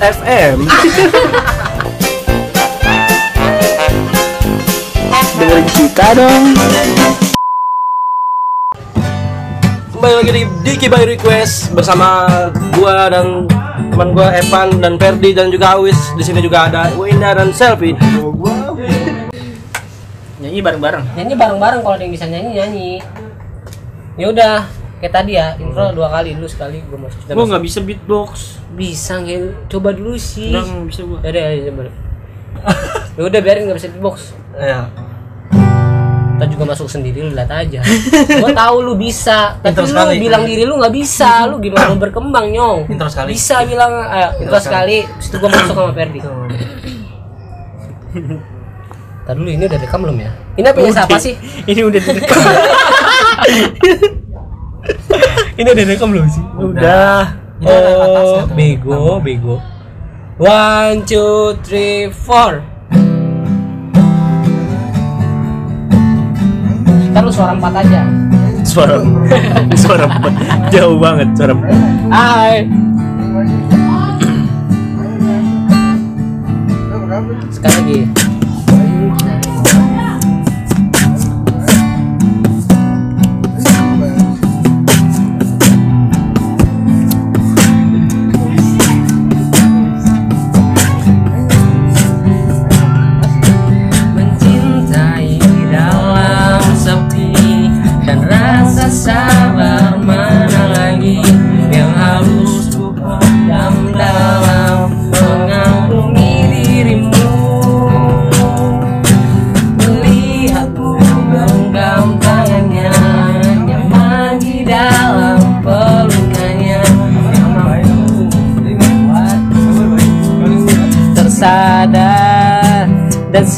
FM. Dengerin kita dong. Kembali lagi di Diki by Request bersama gua dan teman gua Evan dan Ferdi dan juga Awis. Di sini juga ada Winda dan Selfie. nyanyi bareng-bareng nyanyi bareng-bareng kalau ada yang bisa nyanyi nyanyi ya udah kayak tadi ya intro dua kali dulu sekali gue masuk gua nggak bisa beatbox. Bisa ngel coba dulu sih. Nggak nggak bisa ya udah ya coba ya udah biarin nggak bisa beatbox. Ya. kita juga masuk sendiri lu lihat aja. Gua tahu lu bisa tapi Pintar lu sekali. bilang diri lu nggak bisa. Lu gimana mau berkembang nyong Pintar sekali. bisa bilang ayo intro sekali. itu gua masuk sama Ferdi. Tadi dulu ini udah rekam belum ya? Ini apa punya siapa sih? ini udah direkam ini udah direkam belum sih udah ada atasnya Oh, tuh. bego, bego. One, two, three, four. Ntar lu suara empat aja. suara suara empat. jauh banget suara empat. Hai. Sekali lagi.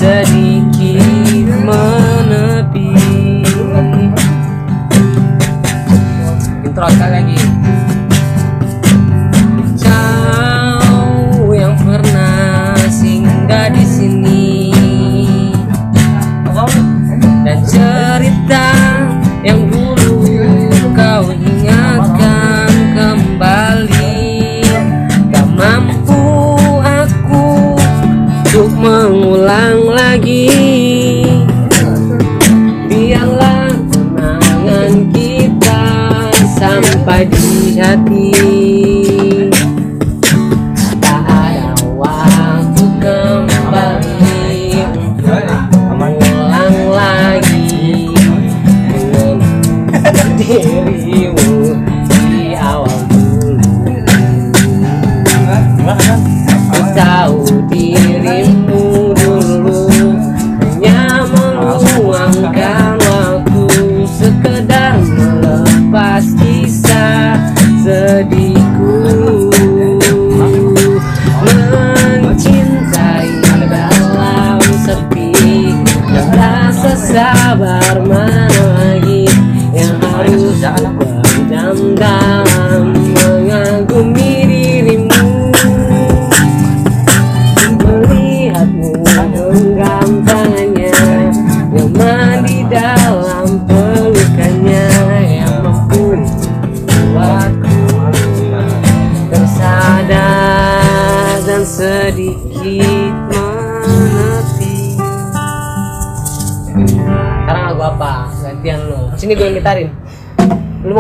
Sedikit menepi. Intro sekali lagi. Kau yang pernah singgah di sini. Dan cerita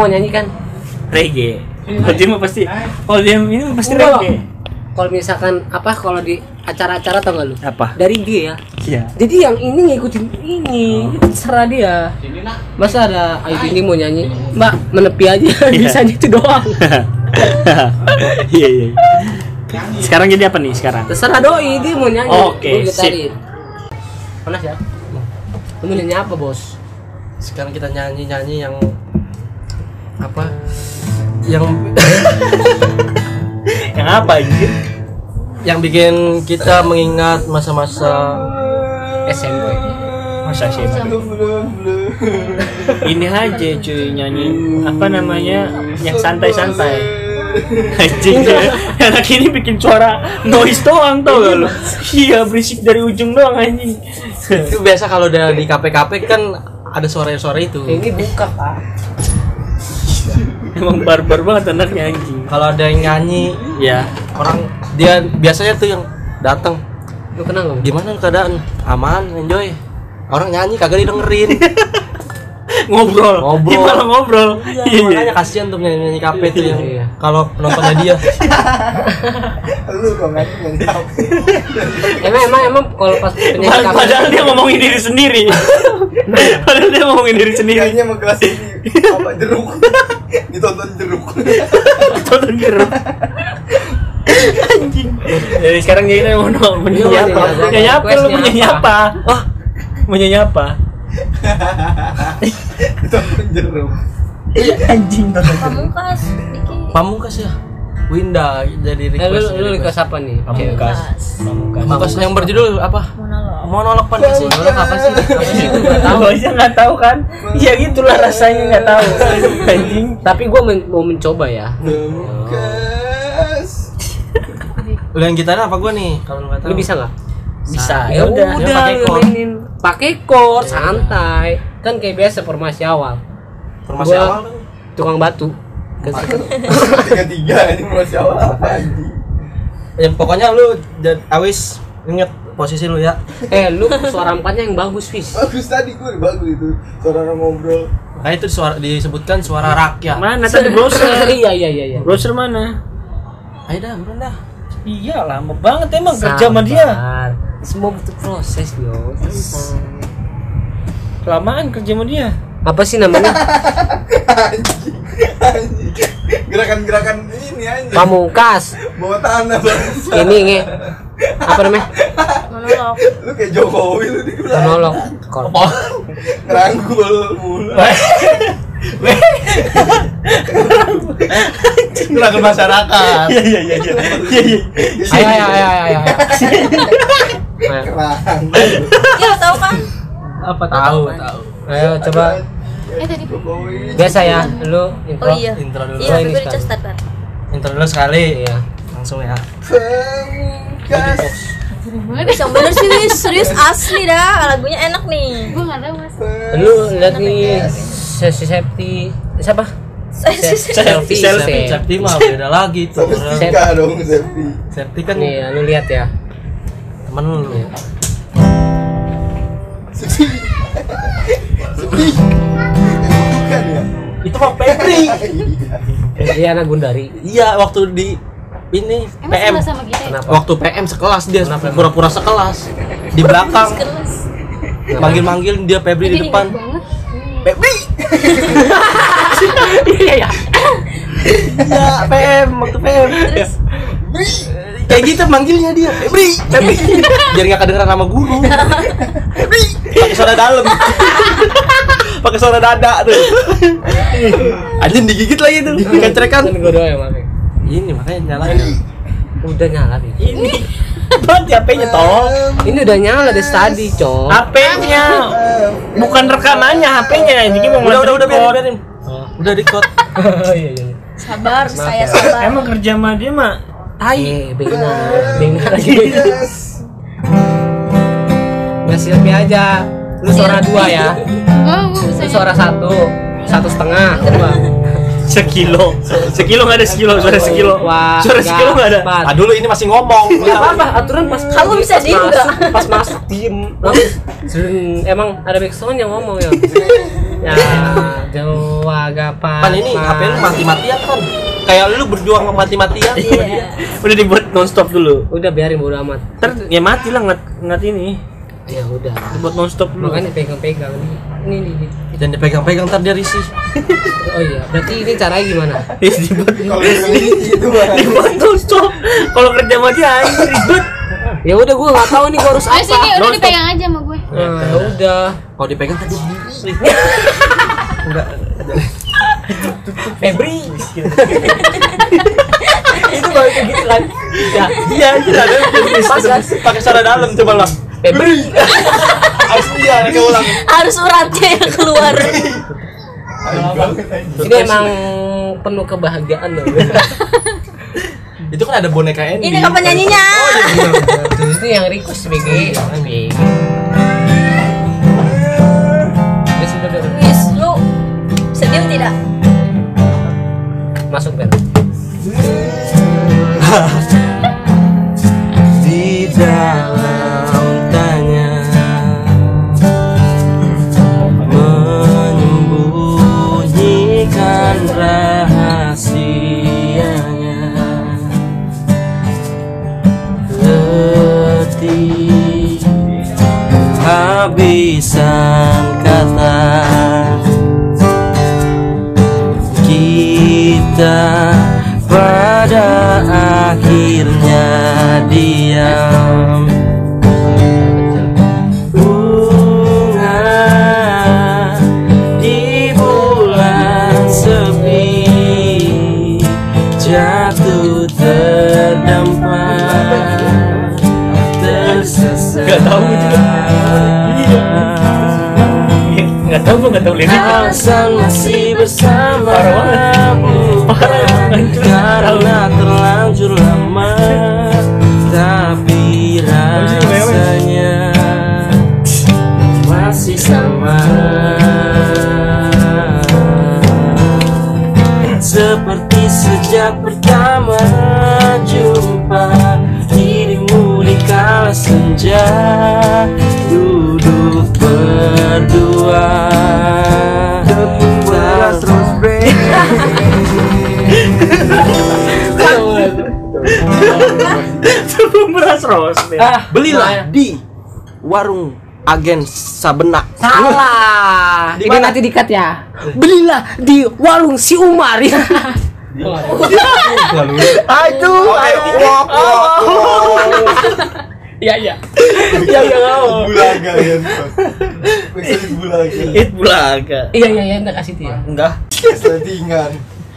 mau nyanyi kan? Reggae. Kalau dia pasti kalau dia ini pasti Enggak. reggae. Kalau misalkan apa kalau di acara-acara tau gak lu? Apa? Dari G ya. Iya. Jadi yang ini ngikutin ini itu terserah dia. Masa ada Ayu Ting mau nyanyi? Mbak menepi aja Iya. bisa itu doang. Iya iya. Sekarang jadi apa nih sekarang? Terserah doi dia mau nyanyi. Oke, Gua gitarin. panas ya? Lu mau nyanyi apa bos? Sekarang kita nyanyi-nyanyi yang apa? Yang yang apa anjir? Yang bikin kita mengingat masa-masa SMP masa sih ini aja cuy nyanyi. Apa namanya? Yang santai-santai. Anjing. Anak ini bikin suara noise doang tau gak lu? Iya berisik dari ujung doang anjing. Itu biasa kalau udah di KP-KP kan ada suara-suara itu. ini buka pak emang barbar banget anaknya anjing. Kalau ada yang nyanyi ya. orang dia biasanya tuh yang datang Lu kenal nggak? gimana keadaan? Aman enjoy. Orang nyanyi kagak didengerin. Ngobrol. Ngobrol. gimana ngobrol? Iya, Iya. makanya kasihan tuh nyanyi nyanyi kafe tuh yang Iya. kalau penontonnya dia. Lu kan yang tahu. Emang emang emang kalau pas penyanyi kafe padahal dia ngomongin diri sendiri. Padahal dia ngomongin diri sendiri. Kayaknya mau kelas ini apa jeruk. Ditonton jeruk. tonton jeruk. Anjing. Jadi sekarang jadi mau mau menyanyi Iya, apa iya, menyanyi apa lu menyanyi apa? wah menyanyi apa Ditonton jeruk. anjing. Pamungkas, pamungkas ya? Winda jadi Eh, lu request lu request apa nih? pamungkas pamungkas pamungkas yang berjudul apa Monolog. monolog fantasi Monolog apa sih? Apa sih? Gua nggak tahu. aja nggak tahu kan ya gitulah rasanya nggak tahu anjing Tapi gue mau mencoba ya. Lu yang gitarnya apa gua nih kalau lu nggak tahu Lu bisa nggak? bisa Ya ya udah pakai chord. mainin. Pakai chord santai. Kan kayak biasa formasi awal. formasi Gua- awal kan Tukang batu. Tiga tiga ini masih awal apa ya pokoknya lu awis inget posisi lu ya Eh, lu suara empatnya yang bagus, Fis. Bagus tadi gue bagus itu suara orang ngobrol. Nah itu suara disebutkan suara rakyat. mana tadi browser iya, iya, iya, iya. browser mana Ayo dah, buruan dah. iya lama banget emang kerja sama dia Sabar. Semua butuh proses, yo. kelamaan kerja sama dia Apa sih namanya? Gerakan-gerakan ini anjing. Pamungkas. Bawa tanah bang. Ini nge. Apa namanya? Monolog. Lu kayak Jokowi lu di belakang. Monolog. Kor. Ngerangkul mulu. Gerakan masyarakat. iya iya iya iya iya Ayo, ayo, ayo, ayo, ayo. Ayo. Kerang. Iya, tahu kan? Apa tahu, tahu. Ayo, coba Eh tadi. Biasa ya. Lu intro. Oh iya. Intro dulu. Iya, sekali. udah start. Intro dulu sekali. Iya. Langsung ya. Wis, yang bener sih, Wis. serius asli dah. Lagunya enak nih. Gue gak tahu mas Lu lihat nih sesi safety siapa? Selfie. Selfie, Selfie, safety mah beda lagi tuh. Enggak dong Sepi. Safety kan Nih, ya, lu lihat ya. temen lu. Sepi. Sepi. Bukan ya? Itu mah Febri. Dia anak Gundari. Iya, waktu di ini Emang PM. sama sama kita ya? Kenapa? Waktu PM sekelas dia pura-pura sekelas. Di belakang manggil-manggil dia Febri di depan. Febri. Iya, ya. Iya, PM waktu PM. Kayak gitu manggilnya dia, Febri, Febri. Biar nggak kedengeran sama guru. Febri, pakai suara dalam. pakai suara dada tuh. Anjing digigit lagi tuh, dikecerekan. Kan gua doang pakai. Ini makanya nyalain. Udah nyala nih. ini Banget HP-nya tolong Ini udah nyala dari tadi, Cok. HP-nya bukan rekamannya HP-nya jadi mau Udah, udah, udah, biarin. Udah record. Oh iya iya. Sabar, saya ya. sabar. emang kerja sama dia mah Tai, benar. Benar lagi. Yes. Nggak selfie aja. Lu suara dua ya. Oh bisa Lu suara satu, satu setengah. Coba. Sekilo sekilo nggak ada sekilo suara sekilo Wah, suara sekilo nggak ada. Ah dulu ini masih ngomong. Nggak apa-apa, aturan pas Kamu bisa diem nggak? Pas masuk diem. Sering, emang ada backsound yang ngomong ya. ya, Jawa gapa. Pan ini HP lu mati-matian kan. Kayak lu berjuang mati-matian. Iya. udah dibuat nonstop dulu Udah biarin bodo amat. ter ya mati lah ngat ngat ini Ya udah. dibuat nonstop dulu Makanya pegang-pegang nih. Ini nih. nih. Dan dipegang-pegang ntar dia risih. Oh iya, berarti ini caranya gimana? Ya, dibuat Kalau yang ini itu mah. dibuat nonstop kalau kerja sama dia ribet Ya udah gua nggak tahu nih gua harus Ayo sini apa. udah Nonstop. dipegang aja sama gue Nah, ya udah. Kalau dipegang tadi risih. Enggak. Febri. itu baru kayak gitu kan. Ya, Iya, ada Pas, kan? pakai suara dalam coba lah. Febri. Asli ya, mereka ulang. Harus uratnya yang keluar. Ini emang penuh kebahagiaan loh. Itu kan ada boneka Andy. Ini kapan nyanyinya? Itu yang request BG. BG. Ya sudah udah. Wis, lu sedih tidak? masuk Ben. dalam diam bunga di bulan sepi jatuh terdampar tersesat Nggak tahu itu. nggak tahu gua nggak tahu liriknya masih bersamamu Parah, hancur. Sejak pertama jumpa Dirimu di kala senja Duduk berdua Terus sebelum beras ros Belilah di warung agen Sabena Salah. Di Ini nanti dikat ya. Belilah di warung si Umar ya. Aduh, Iya iya. ya ya kau Bulaga ya. Maksudnya bulaga. it bulaga Iya iya iya enggak kasih dia. enggak Settingan.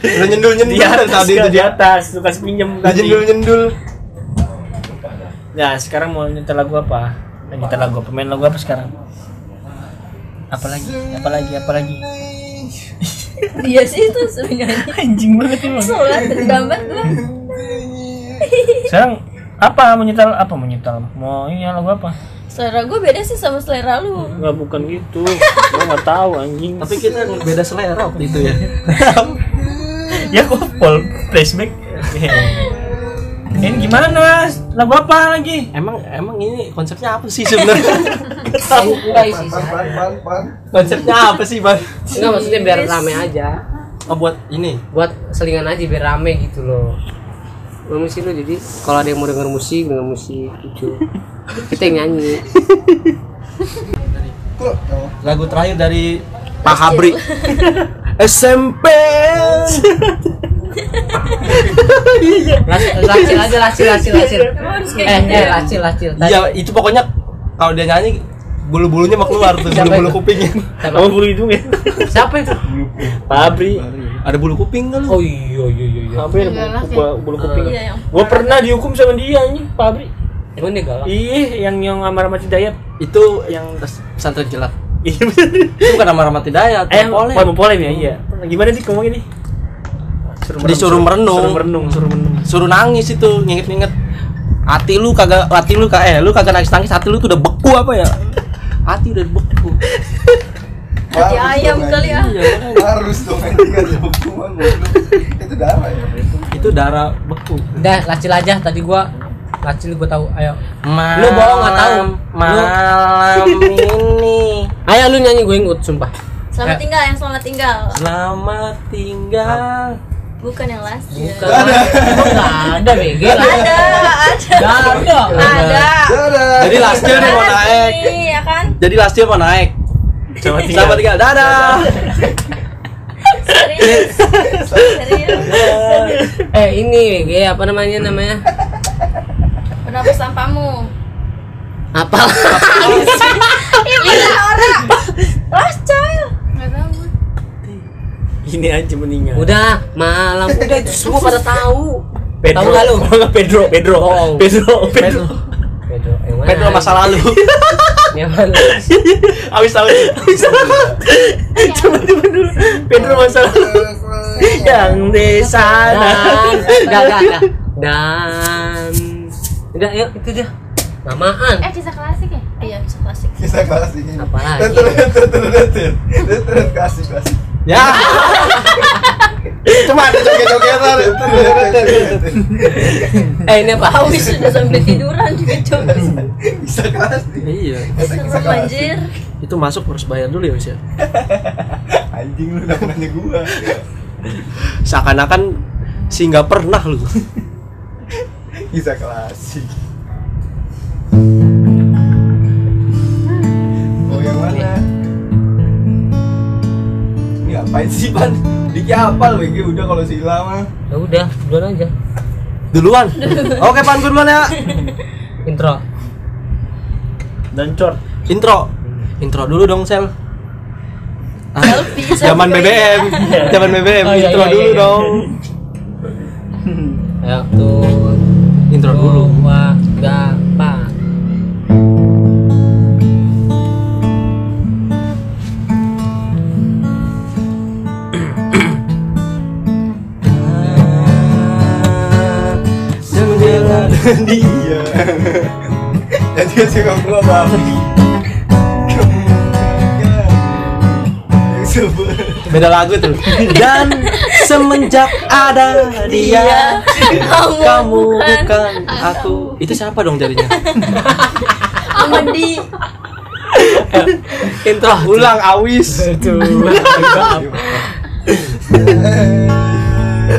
udah nyendul nyendul di atas tadi itu di dia atas tuh kasih pinjam udah tadi nyendul nyendul Nah, sekarang mau nyetel lagu apa? Nyetel lagu apa? Main lagu apa sekarang? Apa lagi? Apa lagi? Apa lagi? Dia sih itu sebenarnya. Anjing banget emang. Sholat tergambar gua. Sekarang apa mau nyetel apa mau nyetel? Mau ini lagu apa? Selera gue beda sih sama selera lu. Enggak bukan gitu. Gua enggak tahu anjing. tapi kita beda selera waktu itu ya ya kok Paul flashback. ini gimana? Lagu apa lagi? emang emang ini konsepnya apa sih sebenarnya tahu Enggak sih. Pan pan pan pan. konsepnya apa sih bang Enggak maksudnya biar rame aja. oh buat ini Buat selingan aja biar rame gitu loh. Lo musik lo jadi kalau ada yang mau denger musik denger musik gitu. Kita yang nyanyi. Lagu terakhir dari Pak Habri SMP Lacil, lacil aja lacil lacil lacil. Harus kayak Eh gitu eh ya? lacil lacil. Tadi iya itu pokoknya kalau dia nyanyi bulu-bulunya mau keluar tuh Siapa bulu-bulu itu? kupingnya? Kamu bulu hidung ya? Siapa itu? Pabri. ada bulu kuping kan Oh iya iya iya. iya. Pabri ada bulu, bulu kuping. Iya, yang Gua pernah dihukum sama dia anjing, Pabri. Emang dia galak. Iya, yang yang sama Rahmat Hidayat. itu yang pesantren jelat Iya itu bukan nama Rahmat Hidayat Eh, Polem. Polem, ya, iya. Gimana sih ngomongnya nih? Suruh Disuruh merenung. Suruh merenung, suruh merenung. suruh nangis itu nginget-nginget hati lu kagak hati lu kagak eh lu kagak nangis nangis hati lu tuh udah beku apa ya hati udah beku hati Harus ayam dong, kali ya. anjing. Harus dong kan beku. Itu darah ya. itu darah beku Udah lacil aja tadi gua lacil gua tahu. Ayo. malam, Lu bohong, nggak tahu. malam ini Ayo lu nyanyi gue ikut sumpah. Selamat tinggal yang selamat tinggal. selamat tinggal Bukan yang last year. Bukan. Emang nggak ada BG lah. Ada, ada. Nggak ada. Ada. Dadah. jadi last year mau Ada naik nih, ya kan? jadi last year mau naik Selamat tinggal. selamat tinggal dadah Serius. Serius. Eh ini BG apa namanya namanya? Kenapa sampahmu? Apa? Ini orang. Tahu. Ini aja meninggal. Udah malam. Udah itu semua pada tahu. Pedro. Tahu nggak lu? Pedro, Pedro. Bohong. Pedro, Pedro. Pedro, yang mana? Pedro masa lalu Yang mana? awis tahu Coba coba dulu. Pedro masa lalu. Yang di sana. Enggak, enggak, enggak. Dan, udah, yuk, itu dia. Lamaan. Eh, kisah klasik ya? Iya, kisah klasik. Kisah klasik ini. Apa lagi? Tetet tetet tetet tetet. Tetet kasih kasih. ya Joget-jogetan. Eh ini apa? Haus sudah sampai tiduran juga coba. Bisa kelas Iya. Serem anjir. Itu masuk harus bayar dulu ya, Mas ya. Anjing lu udah nanya gua. Seakan-akan sih nggak pernah lu. Bisa klasik. Oh yang mana? Ini ngapain sih pan? Diki apal BG udah kalau si Ila mah. Ya udah, duluan aja. Duluan. Oke, Pan, gue duluan ya. Intro. Dan cor. Intro. Intro dulu dong, Sel. Ah, Zaman selfie. BBM. Zaman BBM. Oh, iya, Intro iya, dulu iya. dong. Ya tuh. Intro dulu. Wah, gampang. Dia. Jadi dia suka gua babi. Beda lagu tuh. Dan semenjak ada dia, kamu, kamu bukan, bukan aku. Itu siapa dong jadinya? Amandi. Intro ulang awis.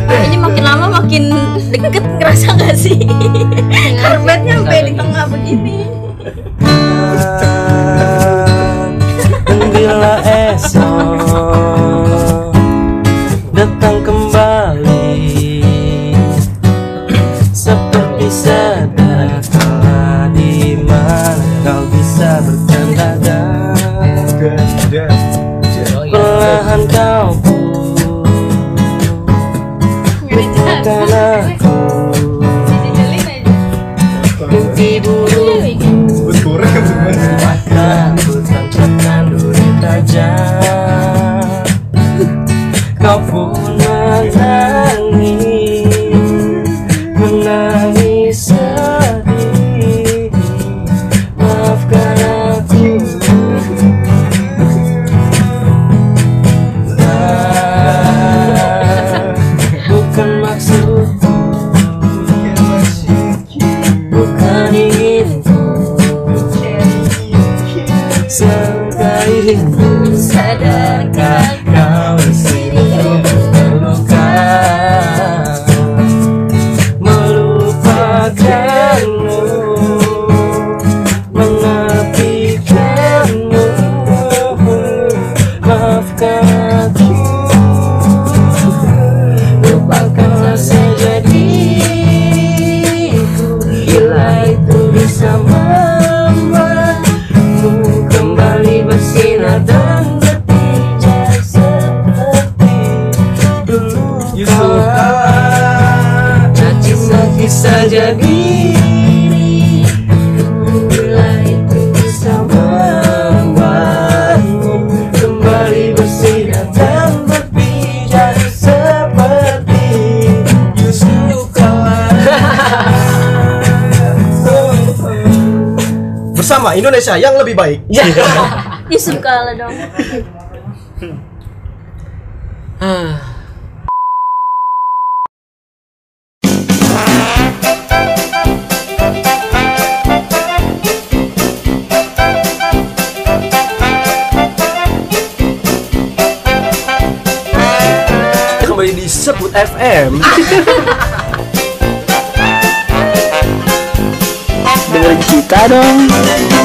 Ini makin lama makin deket ngerasa gak sih? Karpetnya sampai di tengah begini. bersama Indonesia yang lebih baik. Yusuf kalah dong. Ah. Kembali di Sebut FM. Dengerin kita dong.